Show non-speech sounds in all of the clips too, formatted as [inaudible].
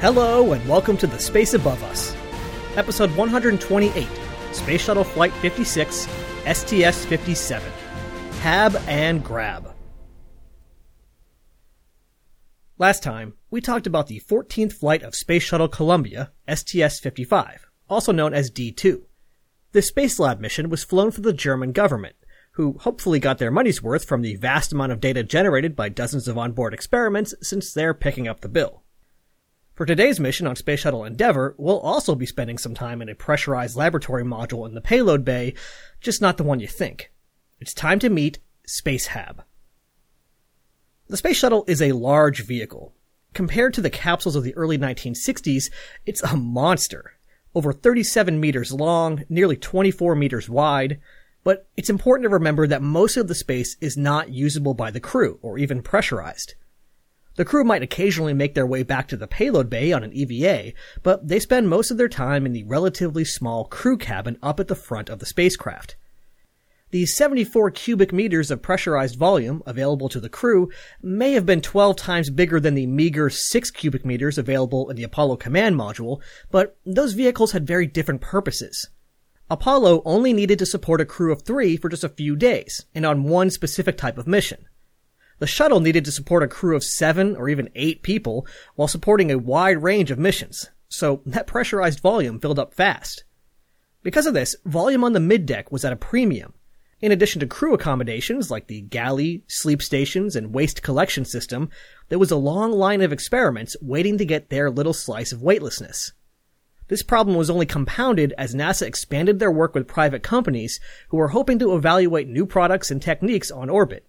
Hello, and welcome to The Space Above Us, Episode 128 Space Shuttle Flight 56, STS 57 Hab and Grab. Last time, we talked about the 14th flight of Space Shuttle Columbia, STS 55, also known as D 2. This Space Lab mission was flown for the German government, who hopefully got their money's worth from the vast amount of data generated by dozens of onboard experiments since they're picking up the bill. For today's mission on Space Shuttle Endeavour, we'll also be spending some time in a pressurized laboratory module in the payload bay, just not the one you think. It's time to meet Space Hab. The Space Shuttle is a large vehicle. Compared to the capsules of the early 1960s, it's a monster. Over 37 meters long, nearly 24 meters wide, but it's important to remember that most of the space is not usable by the crew, or even pressurized. The crew might occasionally make their way back to the payload bay on an EVA, but they spend most of their time in the relatively small crew cabin up at the front of the spacecraft. The 74 cubic meters of pressurized volume available to the crew may have been 12 times bigger than the meager 6 cubic meters available in the Apollo command module, but those vehicles had very different purposes. Apollo only needed to support a crew of three for just a few days, and on one specific type of mission. The shuttle needed to support a crew of seven or even eight people while supporting a wide range of missions, so that pressurized volume filled up fast. Because of this, volume on the middeck was at a premium. In addition to crew accommodations like the galley, sleep stations, and waste collection system, there was a long line of experiments waiting to get their little slice of weightlessness. This problem was only compounded as NASA expanded their work with private companies who were hoping to evaluate new products and techniques on orbit.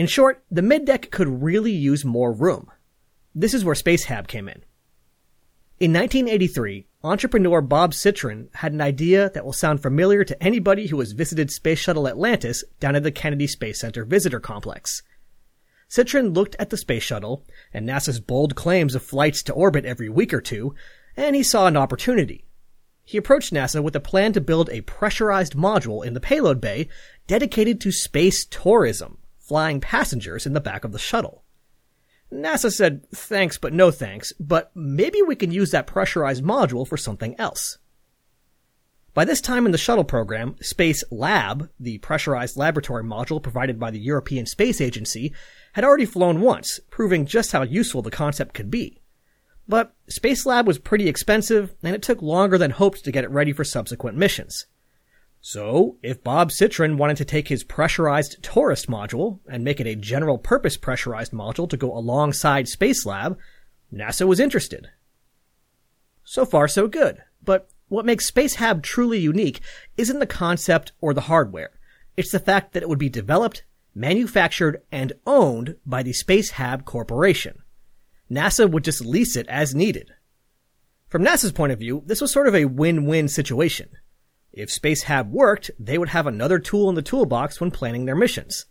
In short, the middeck could really use more room. This is where SpaceHab came in. In 1983, entrepreneur Bob Citron had an idea that will sound familiar to anybody who has visited Space Shuttle Atlantis down at the Kennedy Space Center Visitor Complex. Citron looked at the Space Shuttle and NASA's bold claims of flights to orbit every week or two, and he saw an opportunity. He approached NASA with a plan to build a pressurized module in the payload bay dedicated to space tourism flying passengers in the back of the shuttle. NASA said, thanks, but no thanks, but maybe we can use that pressurized module for something else. By this time in the shuttle program, Space Lab, the pressurized laboratory module provided by the European Space Agency, had already flown once, proving just how useful the concept could be. But Space Lab was pretty expensive, and it took longer than hoped to get it ready for subsequent missions. So, if Bob Citron wanted to take his pressurized tourist module and make it a general purpose pressurized module to go alongside Space Lab, NASA was interested. So far, so good. But what makes Spacehab truly unique isn't the concept or the hardware. It's the fact that it would be developed, manufactured, and owned by the Spacehab Corporation. NASA would just lease it as needed. From NASA's point of view, this was sort of a win-win situation. If Space Hab worked, they would have another tool in the toolbox when planning their missions.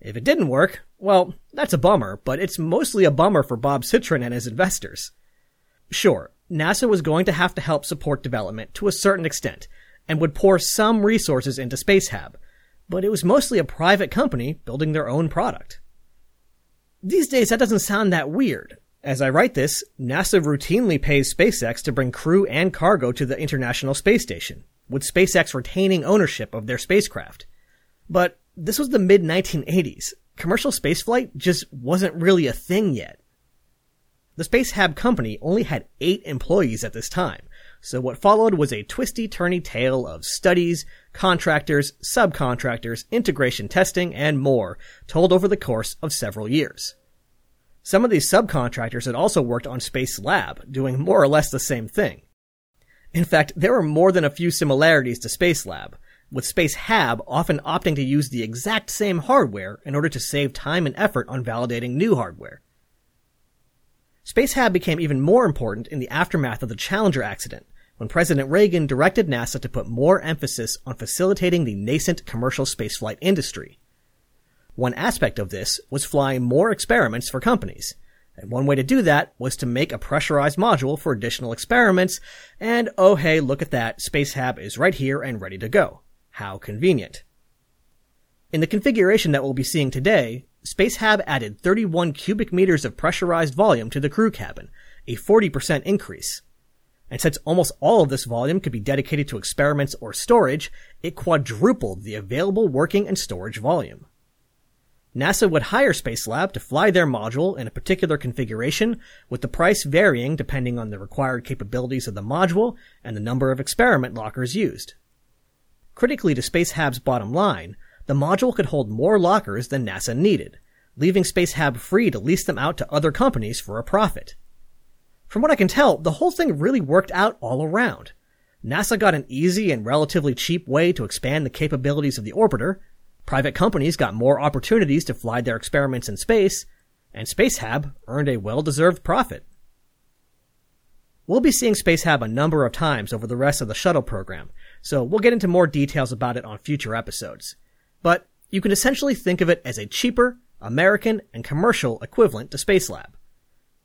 If it didn't work, well, that's a bummer, but it's mostly a bummer for Bob Citron and his investors. Sure, NASA was going to have to help support development to a certain extent, and would pour some resources into Space Hab, but it was mostly a private company building their own product. These days that doesn't sound that weird. As I write this, NASA routinely pays SpaceX to bring crew and cargo to the International Space Station with SpaceX retaining ownership of their spacecraft. But this was the mid 1980s. Commercial spaceflight just wasn't really a thing yet. The Spacehab company only had eight employees at this time, so what followed was a twisty turny tale of studies, contractors, subcontractors, integration testing, and more, told over the course of several years. Some of these subcontractors had also worked on Space Lab, doing more or less the same thing. In fact, there are more than a few similarities to Space Lab, with Space Hab often opting to use the exact same hardware in order to save time and effort on validating new hardware. Space Hab became even more important in the aftermath of the Challenger accident, when President Reagan directed NASA to put more emphasis on facilitating the nascent commercial spaceflight industry. One aspect of this was flying more experiments for companies, and one way to do that was to make a pressurized module for additional experiments, and oh hey, look at that, SpaceHab is right here and ready to go. How convenient. In the configuration that we'll be seeing today, SpaceHab added 31 cubic meters of pressurized volume to the crew cabin, a 40% increase. And since almost all of this volume could be dedicated to experiments or storage, it quadrupled the available working and storage volume. NASA would hire Spacelab to fly their module in a particular configuration, with the price varying depending on the required capabilities of the module and the number of experiment lockers used. Critically to Spacehab's bottom line, the module could hold more lockers than NASA needed, leaving Spacehab free to lease them out to other companies for a profit. From what I can tell, the whole thing really worked out all around. NASA got an easy and relatively cheap way to expand the capabilities of the orbiter, Private companies got more opportunities to fly their experiments in space, and Spacehab earned a well-deserved profit. We'll be seeing Spacehab a number of times over the rest of the shuttle program, so we'll get into more details about it on future episodes. But you can essentially think of it as a cheaper, American, and commercial equivalent to Spacelab.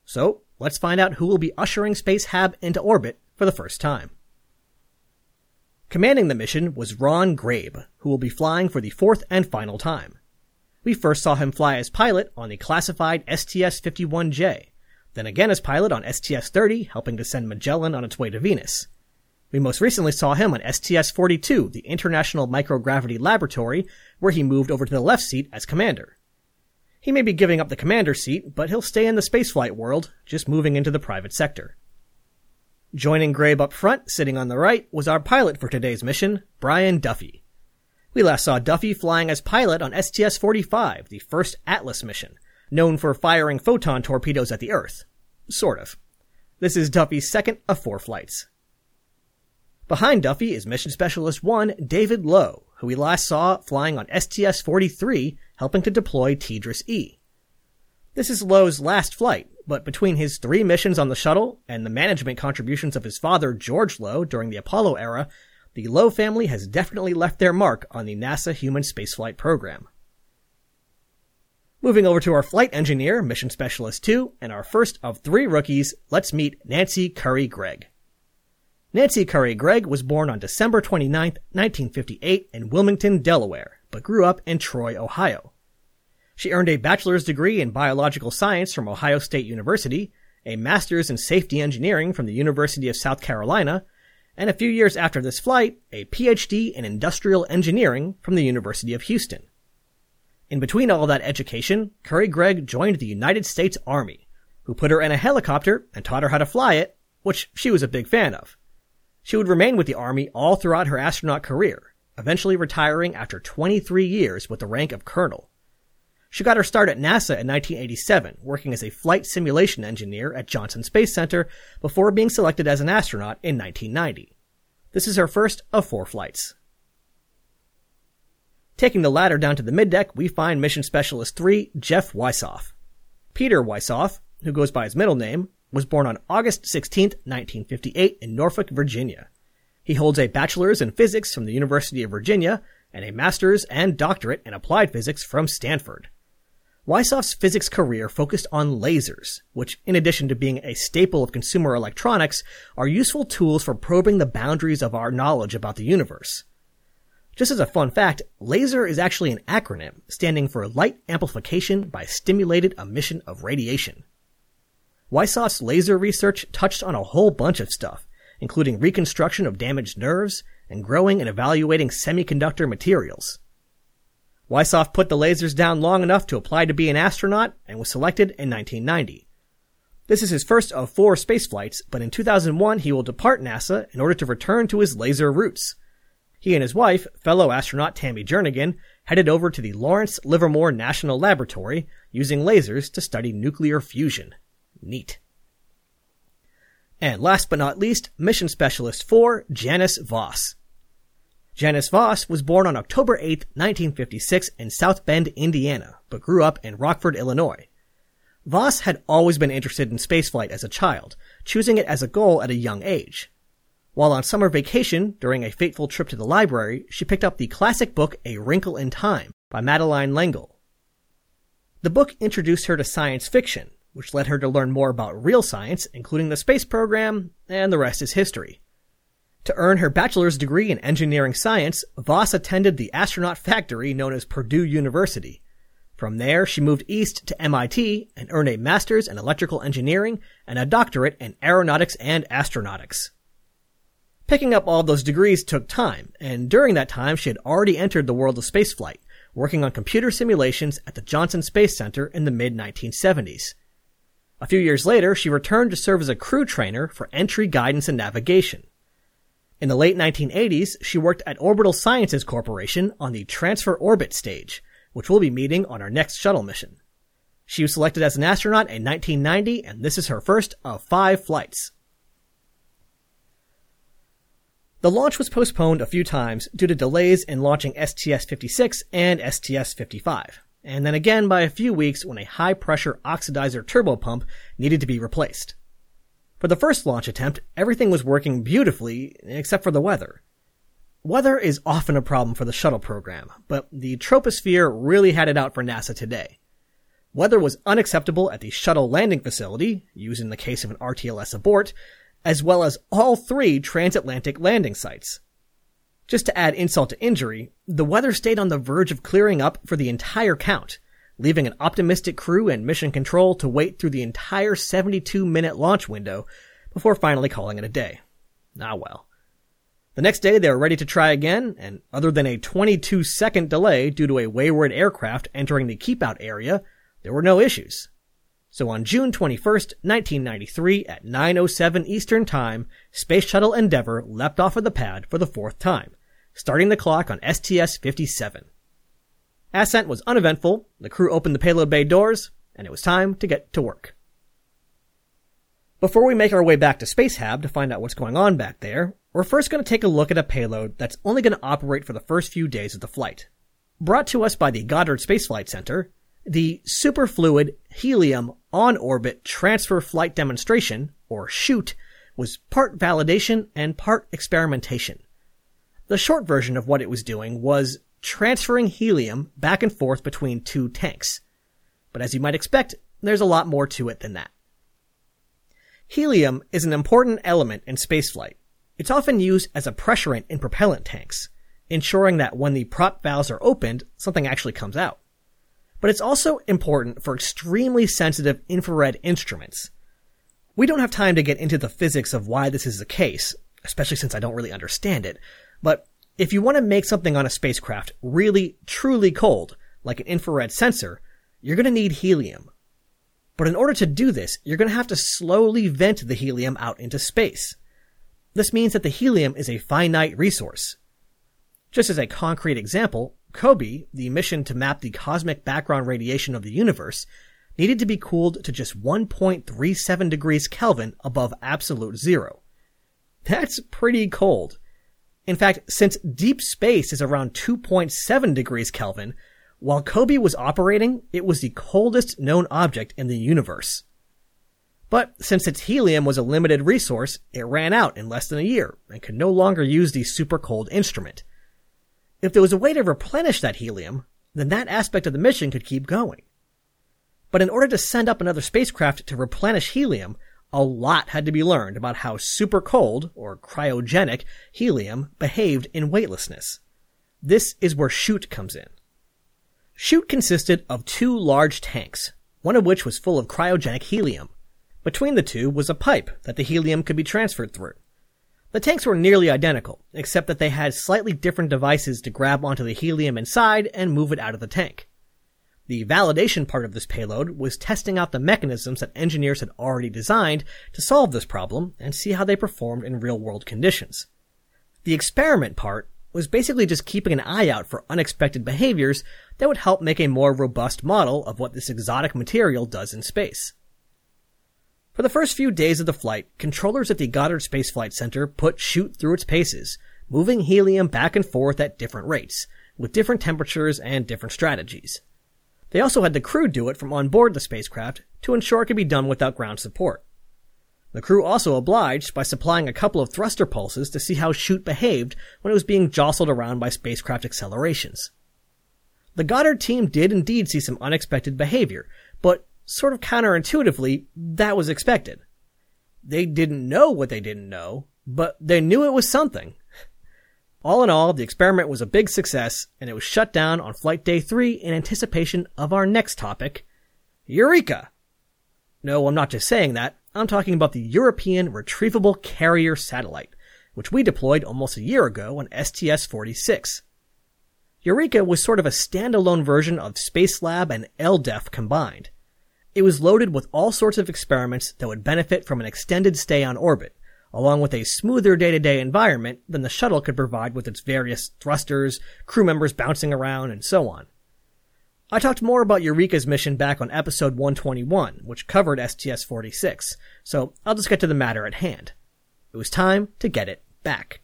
So, let's find out who will be ushering Spacehab into orbit for the first time. Commanding the mission was Ron Grabe, who will be flying for the fourth and final time. We first saw him fly as pilot on the classified STS-51J, then again as pilot on STS-30, helping to send Magellan on its way to Venus. We most recently saw him on STS-42, the International Microgravity Laboratory, where he moved over to the left seat as commander. He may be giving up the commander seat, but he'll stay in the spaceflight world, just moving into the private sector. Joining Grabe up front, sitting on the right, was our pilot for today's mission, Brian Duffy. We last saw Duffy flying as pilot on STS-45, the first Atlas mission, known for firing photon torpedoes at the Earth. Sort of. This is Duffy's second of four flights. Behind Duffy is Mission Specialist 1, David Lowe, who we last saw flying on STS-43, helping to deploy TDRS-E. This is Lowe's last flight, but between his three missions on the shuttle and the management contributions of his father, George Lowe, during the Apollo era, the Lowe family has definitely left their mark on the NASA human spaceflight program. Moving over to our flight engineer, Mission Specialist 2, and our first of three rookies, let's meet Nancy Currie Gregg. Nancy Currie Gregg was born on December 29, 1958 in Wilmington, Delaware, but grew up in Troy, Ohio. She earned a bachelor's degree in biological science from Ohio State University, a master's in safety engineering from the University of South Carolina, and a few years after this flight, a PhD in industrial engineering from the University of Houston. In between all that education, Currie Gregg joined the United States Army, who put her in a helicopter and taught her how to fly it, which she was a big fan of. She would remain with the Army all throughout her astronaut career, eventually retiring after 23 years with the rank of colonel. She got her start at NASA in 1987, working as a flight simulation engineer at Johnson Space Center before being selected as an astronaut in 1990. This is her first of four flights. Taking the ladder down to the middeck, we find Mission Specialist 3, Jeff Wisoff. Peter Wisoff, who goes by his middle name, was born on August 16, 1958 in Norfolk, Virginia. He holds a bachelor's in physics from the University of Virginia and a master's and doctorate in applied physics from Stanford. Wisoff's physics career focused on lasers, which, in addition to being a staple of consumer electronics, are useful tools for probing the boundaries of our knowledge about the universe. Just as a fun fact, LASER is actually an acronym standing for Light Amplification by Stimulated Emission of Radiation. Wisoff's laser research touched on a whole bunch of stuff, including reconstruction of damaged nerves and growing and evaluating semiconductor materials. Wisoff put the lasers down long enough to apply to be an astronaut and was selected in 1990. This is his first of four space flights, but in 2001 he will depart NASA in order to return to his laser roots. He and his wife, fellow astronaut Tammy Jernigan, headed over to the Lawrence Livermore National Laboratory using lasers to study nuclear fusion. Neat. And last but not least, Mission Specialist 4, Janice Voss. Janice Voss was born on October 8, 1956 in South Bend, Indiana, but grew up in Rockford, Illinois. Voss had always been interested in spaceflight as a child, choosing it as a goal at a young age. While on summer vacation, during a fateful trip to the library, she picked up the classic book A Wrinkle in Time by Madeleine L'Engle. The book introduced her to science fiction, which led her to learn more about real science, including the space program, and the rest is history. To earn her bachelor's degree in engineering science, Voss attended the astronaut factory known as Purdue University. From there, she moved east to MIT and earned a master's in electrical engineering and a doctorate in aeronautics and astronautics. Picking up all those degrees took time, and during that time she had already entered the world of spaceflight, working on computer simulations at the Johnson Space Center in the mid 1970s. A few years later, she returned to serve as a crew trainer for entry guidance and navigation. In the late 1980s, she worked at Orbital Sciences Corporation on the transfer orbit stage, which we'll be meeting on our next shuttle mission. She was selected as an astronaut in 1990, and this is her first of five flights. The launch was postponed a few times due to delays in launching STS-56 and STS-55, and then again by a few weeks when a high-pressure oxidizer turbopump needed to be replaced. For the first launch attempt, everything was working beautifully, except for the weather. Weather is often a problem for the shuttle program, but the troposphere really had it out for NASA today. Weather was unacceptable at the shuttle landing facility, used in the case of an RTLS abort, as well as all three transatlantic landing sites. Just to add insult to injury, the weather stayed on the verge of clearing up for the entire count, leaving an optimistic crew and mission control to wait through the entire 72 minute launch window before finally calling it a day. Ah well. The next day, they were ready to try again, and other than a 22 second delay due to a wayward aircraft entering the keep out area, there were no issues. So on June 21st, 1993 at 9.07 Eastern Time, Space Shuttle Endeavour leapt off of the pad for the fourth time, starting the clock on STS-57. Ascent was uneventful, the crew opened the payload bay doors, and it was time to get to work. Before we make our way back to Spacehab to find out what's going on back there, we're first going to take a look at a payload that's only going to operate for the first few days of the flight. Brought to us by the Goddard Space Flight Center, the Superfluid Helium On-Orbit Transfer Flight Demonstration, or SHOOT, was part validation and part experimentation. The short version of what it was doing was transferring helium back and forth between two tanks. But as you might expect, there's a lot more to it than that. Helium is an important element in spaceflight, it's often used as a pressurant in propellant tanks, ensuring that when the prop valves are opened, something actually comes out. But it's also important for extremely sensitive infrared instruments. We don't have time to get into the physics of why this is the case, especially since I don't really understand it, but if you want to make something on a spacecraft really, truly cold, like an infrared sensor, you're going to need helium. But in order to do this, you're going to have to slowly vent the helium out into space. This means that the helium is a finite resource. Just as a concrete example, COBE, the mission to map the cosmic background radiation of the universe, needed to be cooled to just 1.37 degrees Kelvin above absolute zero. That's pretty cold. In fact, since deep space is around 2.7 degrees Kelvin, while COBE was operating, it was the coldest known object in the universe. But since its helium was a limited resource, it ran out in less than a year and could no longer use the super cold instrument. If there was a way to replenish that helium, then that aspect of the mission could keep going. But in order to send up another spacecraft to replenish helium, a lot had to be learned about how super cold, or cryogenic, helium behaved in weightlessness. This is where Shoot comes in. Shoot consisted of two large tanks, one of which was full of cryogenic helium. Between the two was a pipe that the helium could be transferred through. The tanks were nearly identical, except that they had slightly different devices to grab onto the helium inside and move it out of the tank. The validation part of this payload was testing out the mechanisms that engineers had already designed to solve this problem and see how they performed in real world conditions. The experiment part was basically just keeping an eye out for unexpected behaviors that would help make a more robust model of what this exotic material does in space. For the first few days of the flight, controllers at the Goddard Space Flight Center put Shoot through its paces, moving helium back and forth at different rates, with different temperatures and different strategies. They also had the crew do it from on board the spacecraft to ensure it could be done without ground support. The crew also obliged by supplying a couple of thruster pulses to see how Shoot behaved when it was being jostled around by spacecraft accelerations. The Goddard team did indeed see some unexpected behavior, but sort of counterintuitively, that was expected. They didn't know what they didn't know, but they knew it was something. All in all, the experiment was a big success, and it was shut down on flight day three in anticipation of our next topic, Eureka! No, I'm not just saying that. I'm talking about the European Retrievable Carrier Satellite, which we deployed almost a year ago on STS-46. Eureka was sort of a standalone version of Spacelab and LDEF combined. It was loaded with all sorts of experiments that would benefit from an extended stay on orbit, along with a smoother day-to-day environment than the shuttle could provide with its various thrusters, crew members bouncing around, and so on. I talked more about Eureka's mission back on episode 121, which covered STS-46, so I'll just get to the matter at hand. It was time to get it back.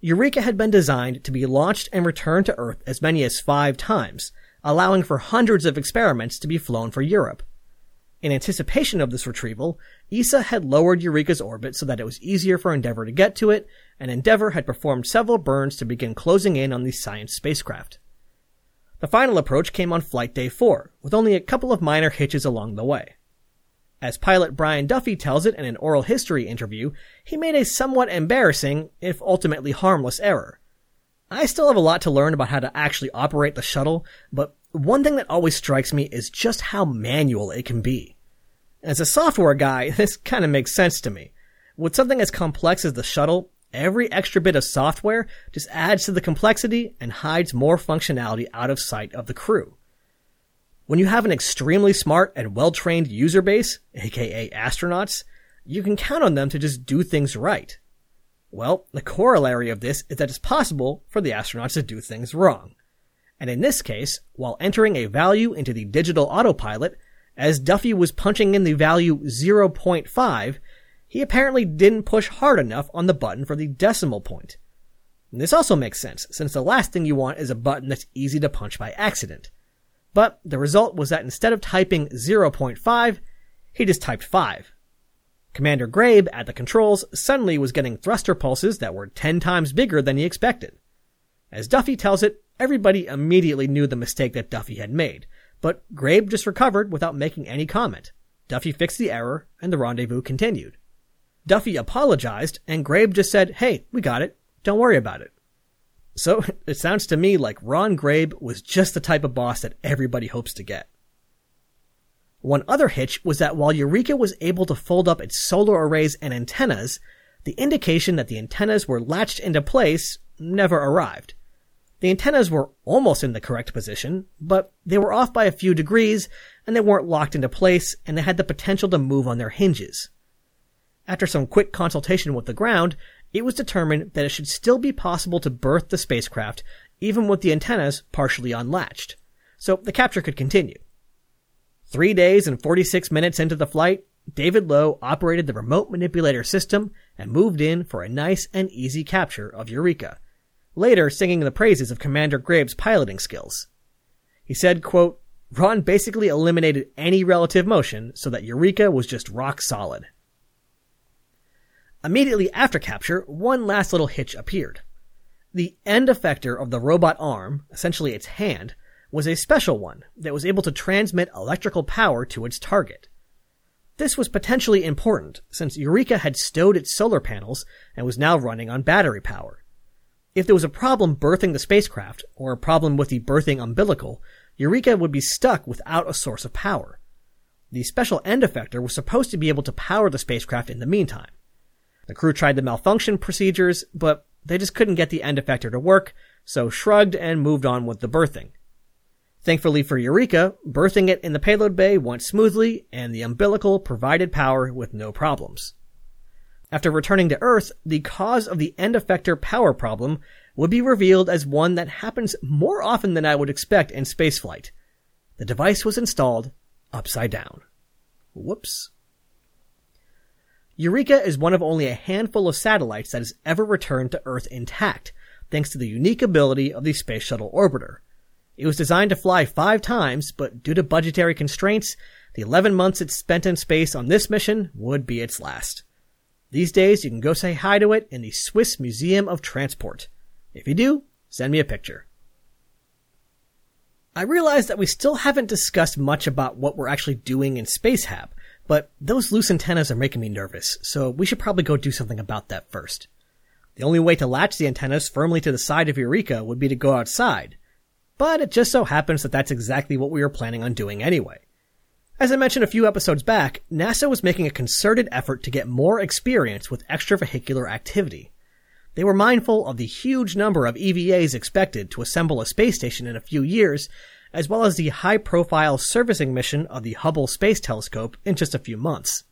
Eureka had been designed to be launched and returned to Earth as many as five times, allowing for hundreds of experiments to be flown for Europe. In anticipation of this retrieval, ESA had lowered Eureka's orbit so that it was easier for Endeavour to get to it, and Endeavour had performed several burns to begin closing in on the science spacecraft. The final approach came on flight day 4, with only a couple of minor hitches along the way. As pilot Brian Duffy tells it in an oral history interview, he made a somewhat embarrassing, if ultimately harmless error. I still have a lot to learn about how to actually operate the shuttle, but one thing that always strikes me is just how manual it can be. As a software guy, [laughs] this kind of makes sense to me. With something as complex as the shuttle, every extra bit of software just adds to the complexity and hides more functionality out of sight of the crew. When you have an extremely smart and well-trained user base, aka astronauts, you can count on them to just do things right. Well, the corollary of this is that it's possible for the astronauts to do things wrong. And in this case, while entering a value into the digital autopilot, as Duffy was punching in the value 0.5, he apparently didn't push hard enough on the button for the decimal point. And this also makes sense, since the last thing you want is a button that's easy to punch by accident. But the result was that instead of typing 0.5, he just typed 5. Commander Grabe at the controls suddenly was getting thruster pulses that were 10 times bigger than he expected. As Duffy tells it, everybody immediately knew the mistake that Duffy had made, but Grabe just recovered without making any comment. Duffy fixed the error, and the rendezvous continued. Duffy apologized, and Grabe just said, hey, we got it. Don't worry about it. So [laughs] it sounds to me like Ron Grabe was just the type of boss that everybody hopes to get. One other hitch was that while Eureka was able to fold up its solar arrays and antennas, the indication that the antennas were latched into place never arrived. The antennas were almost in the correct position, but they were off by a few degrees and they weren't locked into place and they had the potential to move on their hinges. After some quick consultation with the ground, it was determined that it should still be possible to berth the spacecraft even with the antennas partially unlatched, so the capture could continue. Three days and 46 minutes into the flight, David Lowe operated the remote manipulator system and moved in for a nice and easy capture of Eureka, later singing the praises of Commander Grabe's piloting skills. He said, quote, Ron basically eliminated any relative motion so that Eureka was just rock solid. Immediately after capture, one last little hitch appeared. The end effector of the robot arm, essentially its hand, was a special one that was able to transmit electrical power to its target. This was potentially important since Eureka had stowed its solar panels and was now running on battery power. If there was a problem berthing the spacecraft, or a problem with the berthing umbilical, Eureka would be stuck without a source of power. The special end effector was supposed to be able to power the spacecraft in the meantime. The crew tried the malfunction procedures, but they just couldn't get the end effector to work, so shrugged and moved on with the berthing. Thankfully for Eureka, berthing it in the payload bay went smoothly, and the umbilical provided power with no problems. After returning to Earth, the cause of the end effector power problem would be revealed as one that happens more often than I would expect in spaceflight. The device was installed upside down. Whoops. Eureka is one of only a handful of satellites that has ever returned to Earth intact, thanks to the unique ability of the Space Shuttle Orbiter. It was designed to fly five times, but due to budgetary constraints, the 11 months it spent in space on this mission would be its last. These days, you can go say hi to it in the Swiss Museum of Transport. If you do, send me a picture. I realize that we still haven't discussed much about what we're actually doing in Spacehab, but those loose antennas are making me nervous, so we should probably go do something about that first. The only way to latch the antennas firmly to the side of Eureka would be to go outside. But it just so happens that that's exactly what we were planning on doing anyway. As I mentioned a few episodes back, NASA was making a concerted effort to get more experience with extravehicular activity. They were mindful of the huge number of EVAs expected to assemble a space station in a few years, as well as the high profile servicing mission of the Hubble Space Telescope in just a few months.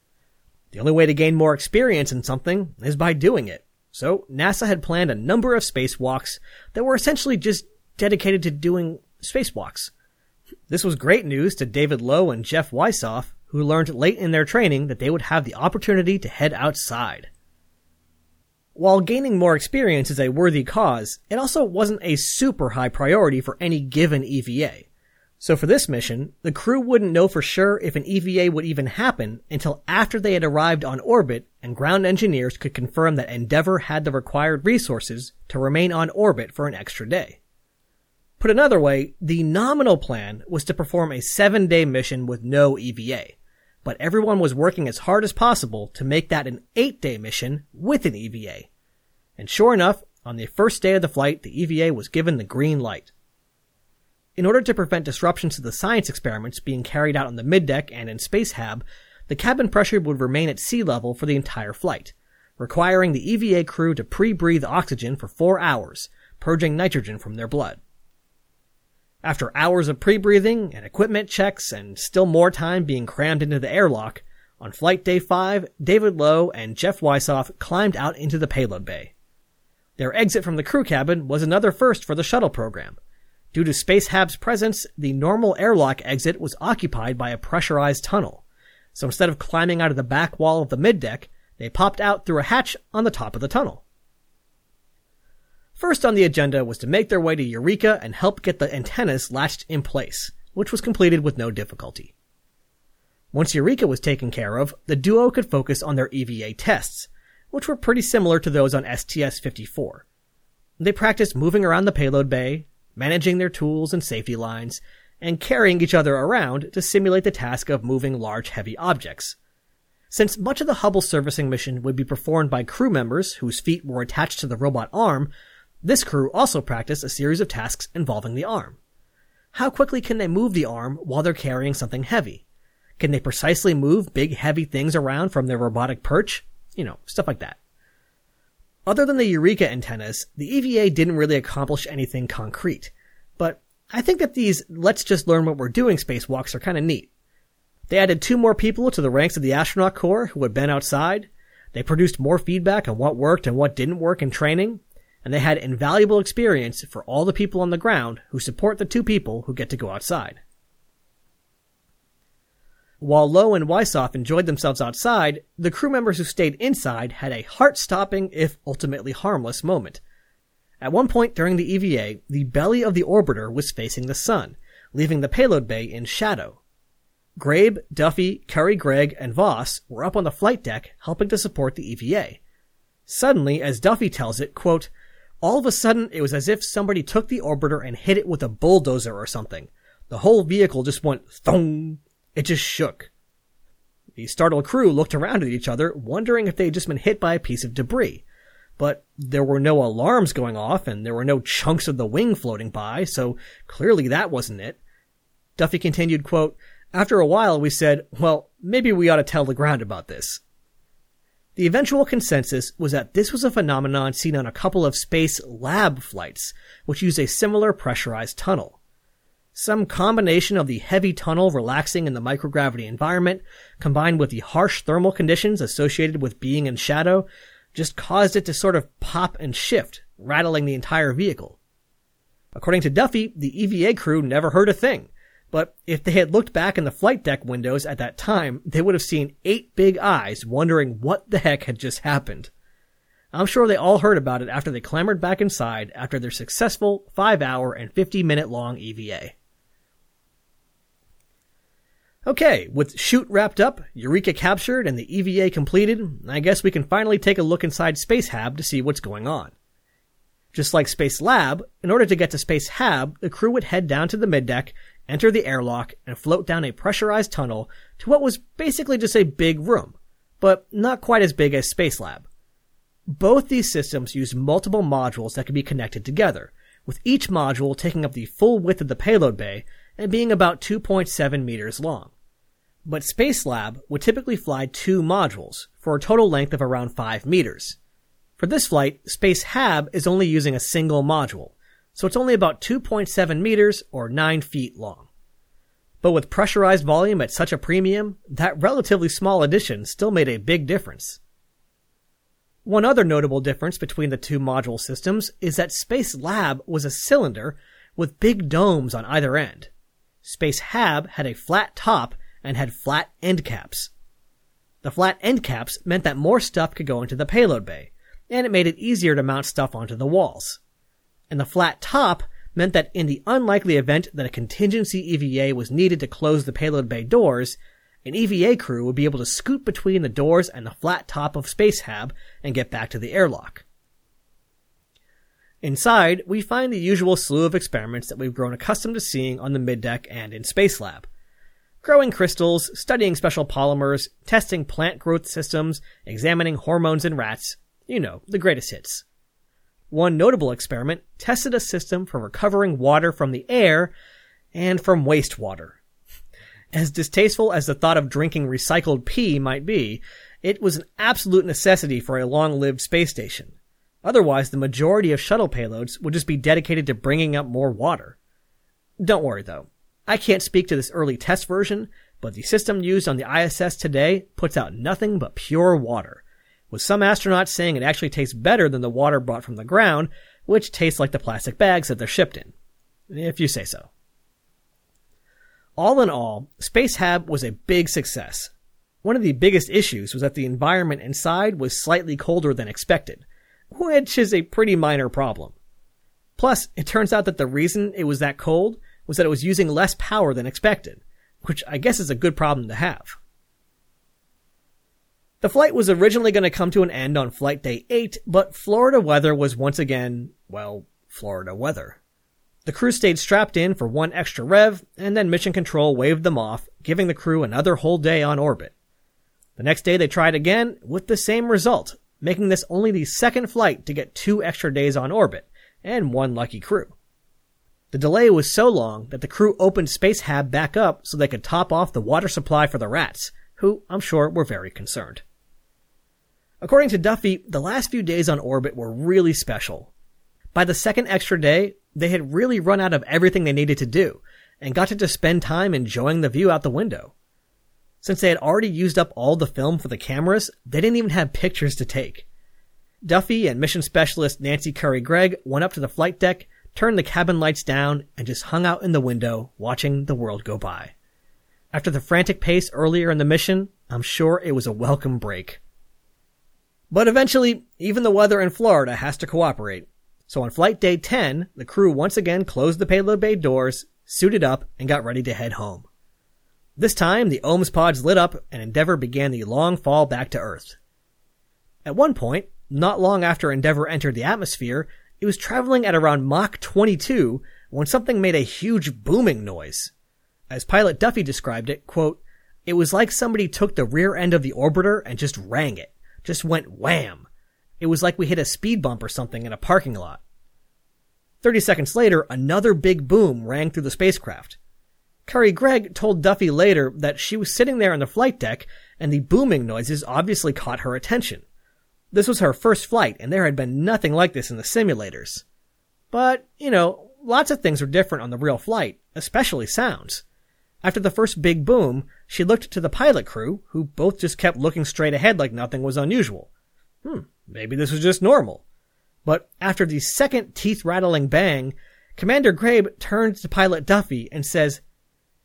The only way to gain more experience in something is by doing it. So NASA had planned a number of spacewalks that were essentially just dedicated to doing spacewalks. This was great news to David Lowe and Jeff Wisoff, who learned late in their training that they would have the opportunity to head outside. While gaining more experience is a worthy cause, it also wasn't a super high priority for any given EVA. So for this mission, the crew wouldn't know for sure if an EVA would even happen until after they had arrived on orbit and ground engineers could confirm that Endeavour had the required resources to remain on orbit for an extra day. Put another way, the nominal plan was to perform a seven day mission with no EVA, but everyone was working as hard as possible to make that an eight day mission with an EVA. And sure enough, on the first day of the flight, the EVA was given the green light. In order to prevent disruptions to the science experiments being carried out on the middeck and in Spacehab, the cabin pressure would remain at sea level for the entire flight, requiring the EVA crew to pre-breathe oxygen for four hours, purging nitrogen from their blood. After hours of pre-breathing and equipment checks and still more time being crammed into the airlock, on flight day 5, David Lowe and Jeff Wisoff climbed out into the payload bay. Their exit from the crew cabin was another first for the shuttle program, Due to Spacehab's presence, the normal airlock exit was occupied by a pressurized tunnel. So instead of climbing out of the back wall of the middeck, they popped out through a hatch on the top of the tunnel. First on the agenda was to make their way to Eureka and help get the antennas latched in place, which was completed with no difficulty. Once Eureka was taken care of, the duo could focus on their EVA tests, which were pretty similar to those on STS-54. They practiced moving around the payload bay, managing their tools and safety lines, and carrying each other around to simulate the task of moving large heavy objects. Since much of the Hubble servicing mission would be performed by crew members whose feet were attached to the robot arm, this crew also practiced a series of tasks involving the arm. How quickly can they move the arm while they're carrying something heavy? Can they precisely move big heavy things around from their robotic perch? You know, stuff like that. Other than the Eureka antennas, the EVA didn't really accomplish anything concrete. But I think that these let's just learn what we're doing spacewalks are kind of neat. They added two more people to the ranks of the astronaut corps who had been outside. They produced more feedback on what worked and what didn't work in training. And they had invaluable experience for all the people on the ground who support the two people who get to go outside. While Lowe and Wisoff enjoyed themselves outside, the crew members who stayed inside had a heart-stopping, if ultimately harmless, moment. At one point during the EVA, the belly of the orbiter was facing the sun, leaving the payload bay in shadow. Grabe, Duffy, Currie Gregg, and Voss were up on the flight deck helping to support the EVA. Suddenly, as Duffy tells it, quote, all of a sudden it was as if somebody took the orbiter and hit it with a bulldozer or something. The whole vehicle just went thong it just shook. The startled crew looked around at each other, wondering if they had just been hit by a piece of debris. But there were no alarms going off, and there were no chunks of the wing floating by, so clearly that wasn't it. Duffy continued, quote, After a while we said, well, maybe we ought to tell the ground about this. The eventual consensus was that this was a phenomenon seen on a couple of space lab flights, which use a similar pressurized tunnel. Some combination of the heavy tunnel relaxing in the microgravity environment, combined with the harsh thermal conditions associated with being in shadow, just caused it to sort of pop and shift, rattling the entire vehicle. According to Duffy, the EVA crew never heard a thing, but if they had looked back in the flight deck windows at that time, they would have seen eight big eyes wondering what the heck had just happened. I'm sure they all heard about it after they clambered back inside after their successful 5 hour and 50 minute long EVA. Okay, with shoot wrapped up, Eureka captured, and the EVA completed, I guess we can finally take a look inside Spacehab to see what's going on. Just like Space Lab, in order to get to Spacehab, the crew would head down to the middeck, enter the airlock, and float down a pressurized tunnel to what was basically just a big room, but not quite as big as Space Lab. Both these systems use multiple modules that can be connected together, with each module taking up the full width of the payload bay and being about 2.7 meters long. But Spacelab would typically fly two modules for a total length of around 5 meters. For this flight, Spacehab is only using a single module, so it's only about 2.7 meters or 9 feet long. But with pressurized volume at such a premium, that relatively small addition still made a big difference. One other notable difference between the two module systems is that Space Lab was a cylinder with big domes on either end. Spacehab had a flat top and had flat end caps. The flat end caps meant that more stuff could go into the payload bay, and it made it easier to mount stuff onto the walls. And the flat top meant that in the unlikely event that a contingency EVA was needed to close the payload bay doors, an EVA crew would be able to scoot between the doors and the flat top of Spacehab and get back to the airlock. Inside, we find the usual slew of experiments that we've grown accustomed to seeing on the middeck and in Space Lab. Growing crystals, studying special polymers, testing plant growth systems, examining hormones in rats, you know, the greatest hits. One notable experiment tested a system for recovering water from the air and from wastewater. As distasteful as the thought of drinking recycled pee might be, it was an absolute necessity for a long-lived space station. Otherwise, the majority of shuttle payloads would just be dedicated to bringing up more water. Don't worry though. I can't speak to this early test version, but the system used on the ISS today puts out nothing but pure water, with some astronauts saying it actually tastes better than the water brought from the ground, which tastes like the plastic bags that they're shipped in. If you say so. All in all, Spacehab was a big success. One of the biggest issues was that the environment inside was slightly colder than expected, which is a pretty minor problem. Plus, it turns out that the reason it was that cold was that it was using less power than expected, which I guess is a good problem to have. The flight was originally going to come to an end on flight day 8, but Florida weather was once again, well, Florida weather. The crew stayed strapped in for one extra rev, and then Mission Control waved them off, giving the crew another whole day on orbit. The next day they tried again, with the same result, making this only the second flight to get two extra days on orbit, and one lucky crew. The delay was so long that the crew opened Spacehab back up so they could top off the water supply for the rats, who I'm sure were very concerned. According to Duffy, the last few days on orbit were really special. By the second extra day, they had really run out of everything they needed to do, and got to just spend time enjoying the view out the window. Since they had already used up all the film for the cameras, they didn't even have pictures to take. Duffy and mission specialist Nancy Currie Gregg went up to the flight deck, turned the cabin lights down, and just hung out in the window watching the world go by. After the frantic pace earlier in the mission, I'm sure it was a welcome break. But eventually, even the weather in Florida has to cooperate. So on flight day 10, the crew once again closed the payload bay doors, suited up, and got ready to head home. This time, the OMS pods lit up and Endeavour began the long fall back to Earth. At one point, not long after Endeavour entered the atmosphere, it was traveling at around Mach 22 when something made a huge booming noise. As pilot Duffy described it, quote, it was like somebody took the rear end of the orbiter and just rang it just went wham. It was like we hit a speed bump or something in a parking lot. 30 seconds later, another big boom rang through the spacecraft. Currie Gregg told Duffy later that she was sitting there on the flight deck and the booming noises obviously caught her attention. This was her first flight and there had been nothing like this in the simulators. But, you know, lots of things were different on the real flight, especially sounds. After the first big boom, she looked to the pilot crew, who both just kept looking straight ahead like nothing was unusual. Hmm, maybe this was just normal. But after the second teeth rattling bang, Commander Grabe turns to pilot Duffy and says,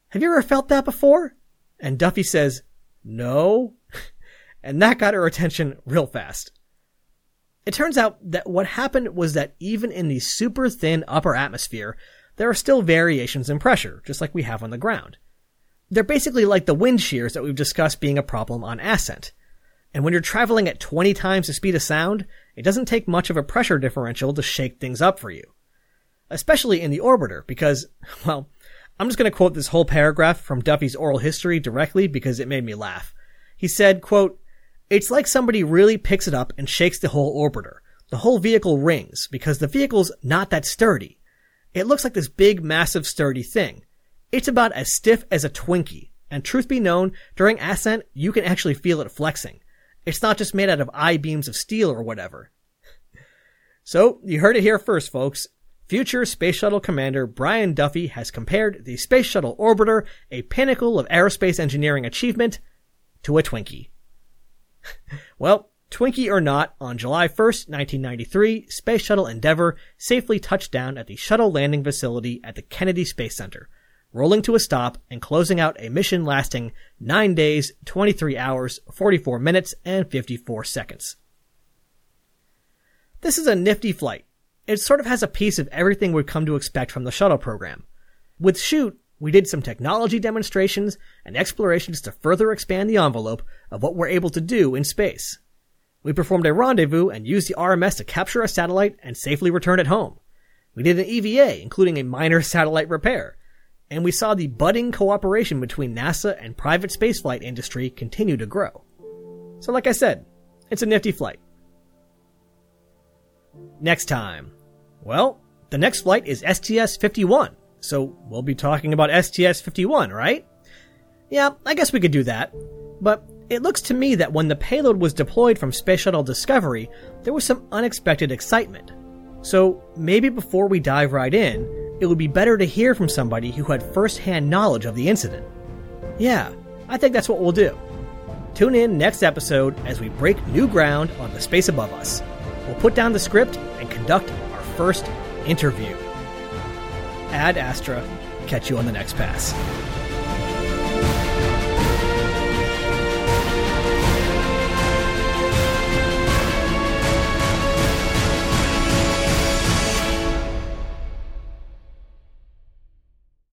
Have you ever felt that before? And Duffy says, No. [laughs] and that got her attention real fast. It turns out that what happened was that even in the super thin upper atmosphere, there are still variations in pressure, just like we have on the ground. They're basically like the wind shears that we've discussed being a problem on Ascent. And when you're traveling at 20 times the speed of sound, it doesn't take much of a pressure differential to shake things up for you. Especially in the orbiter, because, [laughs] well, I'm just going to quote this whole paragraph from Duffy's oral history directly because it made me laugh. He said, quote, It's like somebody really picks it up and shakes the whole orbiter. The whole vehicle rings because the vehicle's not that sturdy. It looks like this big, massive, sturdy thing. It's about as stiff as a Twinkie, and truth be known, during ascent, you can actually feel it flexing. It's not just made out of I-beams of steel or whatever. [laughs] So, you heard it here first, folks. Future Space Shuttle Commander Brian Duffy has compared the Space Shuttle Orbiter, a pinnacle of aerospace engineering achievement, to a Twinkie. [laughs] well, Twinkie or not, on July 1st, 1993, Space Shuttle Endeavour safely touched down at the shuttle landing facility at the Kennedy Space Center, rolling to a stop and closing out a mission lasting 9 days, 23 hours, 44 minutes, and 54 seconds. This is a nifty flight. It sort of has a piece of everything we've come to expect from the shuttle program. With SHOOT, we did some technology demonstrations and explorations to further expand the envelope of what we're able to do in space. We performed a rendezvous and used the RMS to capture a satellite and safely return it home. We did an EVA, including a minor [laughs] satellite repair. And we saw the budding cooperation between NASA and private spaceflight industry continue to grow. So like I said, it's a nifty flight. Next time. Well, the next flight is STS-51, so we'll be talking about STS-51, right? Yeah, I guess we could do that. But it looks to me that when the payload was deployed from Space Shuttle Discovery, there was some unexpected excitement. So maybe before we dive right in, it would be better to hear from somebody who had first-hand knowledge of the incident. Yeah, I think that's what we'll do. Tune in next episode as we break new ground on the space above us. We'll put down the script and conduct our first interview. Ad Astra, catch you on the next pass.